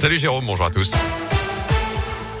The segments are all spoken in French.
Salut Jérôme, bonjour à tous.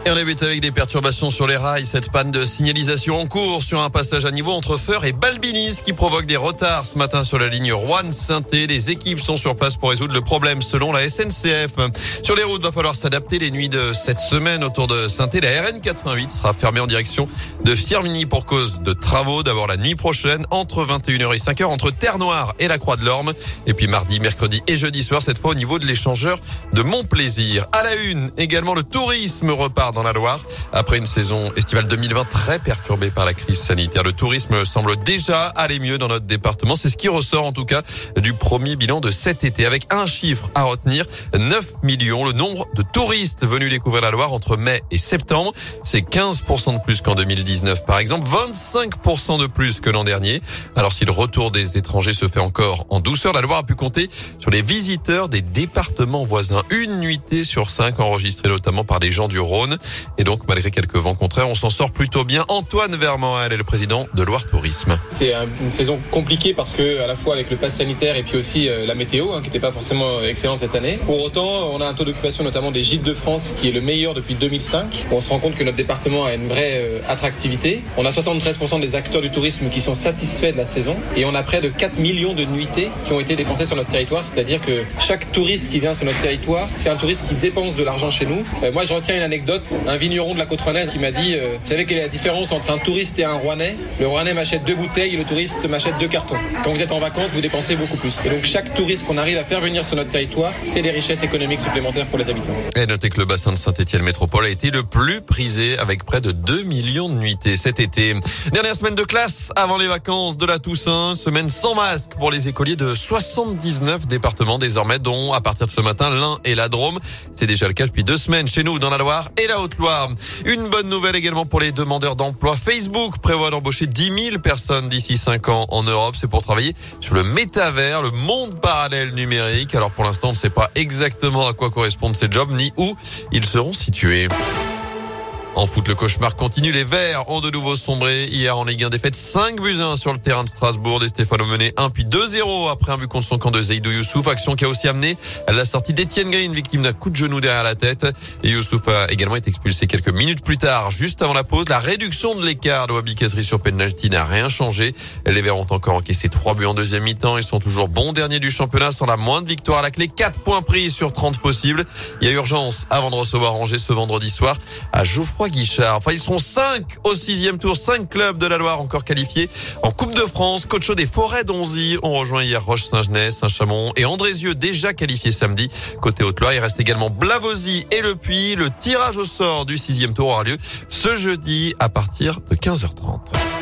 Et on débute avec des perturbations sur les rails. Cette panne de signalisation en cours sur un passage à niveau entre Feur et Balbinis qui provoque des retards ce matin sur la ligne Rouen-Sainté. Les équipes sont sur place pour résoudre le problème selon la SNCF. Sur les routes, va falloir s'adapter les nuits de cette semaine autour de Sainté. La RN88 sera fermée en direction de Firminy pour cause de travaux. D'abord la nuit prochaine entre 21h et 5h entre Terre-Noire et la Croix de l'Orme. Et puis mardi, mercredi et jeudi soir, cette fois au niveau de l'échangeur de Montplaisir. À la une, également le tourisme repart dans la Loire. Après une saison estivale 2020 très perturbée par la crise sanitaire, le tourisme semble déjà aller mieux dans notre département. C'est ce qui ressort en tout cas du premier bilan de cet été avec un chiffre à retenir, 9 millions. Le nombre de touristes venus découvrir la Loire entre mai et septembre, c'est 15% de plus qu'en 2019 par exemple, 25% de plus que l'an dernier. Alors si le retour des étrangers se fait encore en douceur, la Loire a pu compter sur les visiteurs des départements voisins. Une nuitée sur cinq enregistrée notamment par les gens du Rhône. Et donc, malgré quelques vents contraires, on s'en sort plutôt bien. Antoine elle est le président de Loire Tourisme. C'est une saison compliquée parce que, à la fois avec le pass sanitaire et puis aussi euh, la météo, hein, qui n'était pas forcément excellente cette année. Pour autant, on a un taux d'occupation notamment des gîtes de France qui est le meilleur depuis 2005. On se rend compte que notre département a une vraie euh, attractivité. On a 73% des acteurs du tourisme qui sont satisfaits de la saison et on a près de 4 millions de nuitées qui ont été dépensées sur notre territoire. C'est-à-dire que chaque touriste qui vient sur notre territoire, c'est un touriste qui dépense de l'argent chez nous. Euh, moi, je retiens une anecdote un vigneron de la côte qui m'a dit euh, Vous savez quelle est la différence entre un touriste et un Rouennais? Le Rouennais m'achète deux bouteilles et le touriste m'achète deux cartons. Quand vous êtes en vacances, vous dépensez beaucoup plus. Et donc chaque touriste qu'on arrive à faire venir sur notre territoire, c'est des richesses économiques supplémentaires pour les habitants. Et notez que le bassin de Saint-Étienne Métropole a été le plus prisé avec près de 2 millions de nuitées cet été. Dernière semaine de classe avant les vacances de la Toussaint, semaine sans masque pour les écoliers de 79 départements désormais, dont à partir de ce matin l'Ain et la Drôme. C'est déjà le cas depuis deux semaines chez nous dans la Loire et la Une bonne nouvelle également pour les demandeurs d'emploi. Facebook prévoit d'embaucher 10 000 personnes d'ici 5 ans en Europe. C'est pour travailler sur le métavers, le monde parallèle numérique. Alors pour l'instant, on ne sait pas exactement à quoi correspondent ces jobs ni où ils seront situés. En foot, le cauchemar continue. Les Verts ont de nouveau sombré. Hier, en Ligue 1, défaite 5 buts 1 sur le terrain de Strasbourg. Des Stéphano mené 1 puis 2-0 après un but contre son camp de Zaidou Youssouf. Action qui a aussi amené à la sortie d'Etienne Green, victime d'un coup de genou derrière la tête. Et Youssouf a également été expulsé quelques minutes plus tard, juste avant la pause. La réduction de l'écart de Wabi Kazri sur penalty n'a rien changé. Les Verts ont encore encaissé 3 buts en deuxième mi-temps. Ils sont toujours bons derniers du championnat sans la moindre victoire à la clé. 4 points pris sur 30 possibles. Il y a urgence avant de recevoir Angers ce vendredi soir à Guichard. Enfin, ils seront 5 au sixième tour, 5 clubs de la Loire encore qualifiés en Coupe de France. Coach des Forêts d'Onzy ont rejoint hier Roche-Saint-Genès, Saint-Chamond et Andrézieux déjà qualifiés samedi. Côté Haute-Loire, il reste également Blavozy et Le Puy. Le tirage au sort du sixième tour aura lieu ce jeudi à partir de 15h30.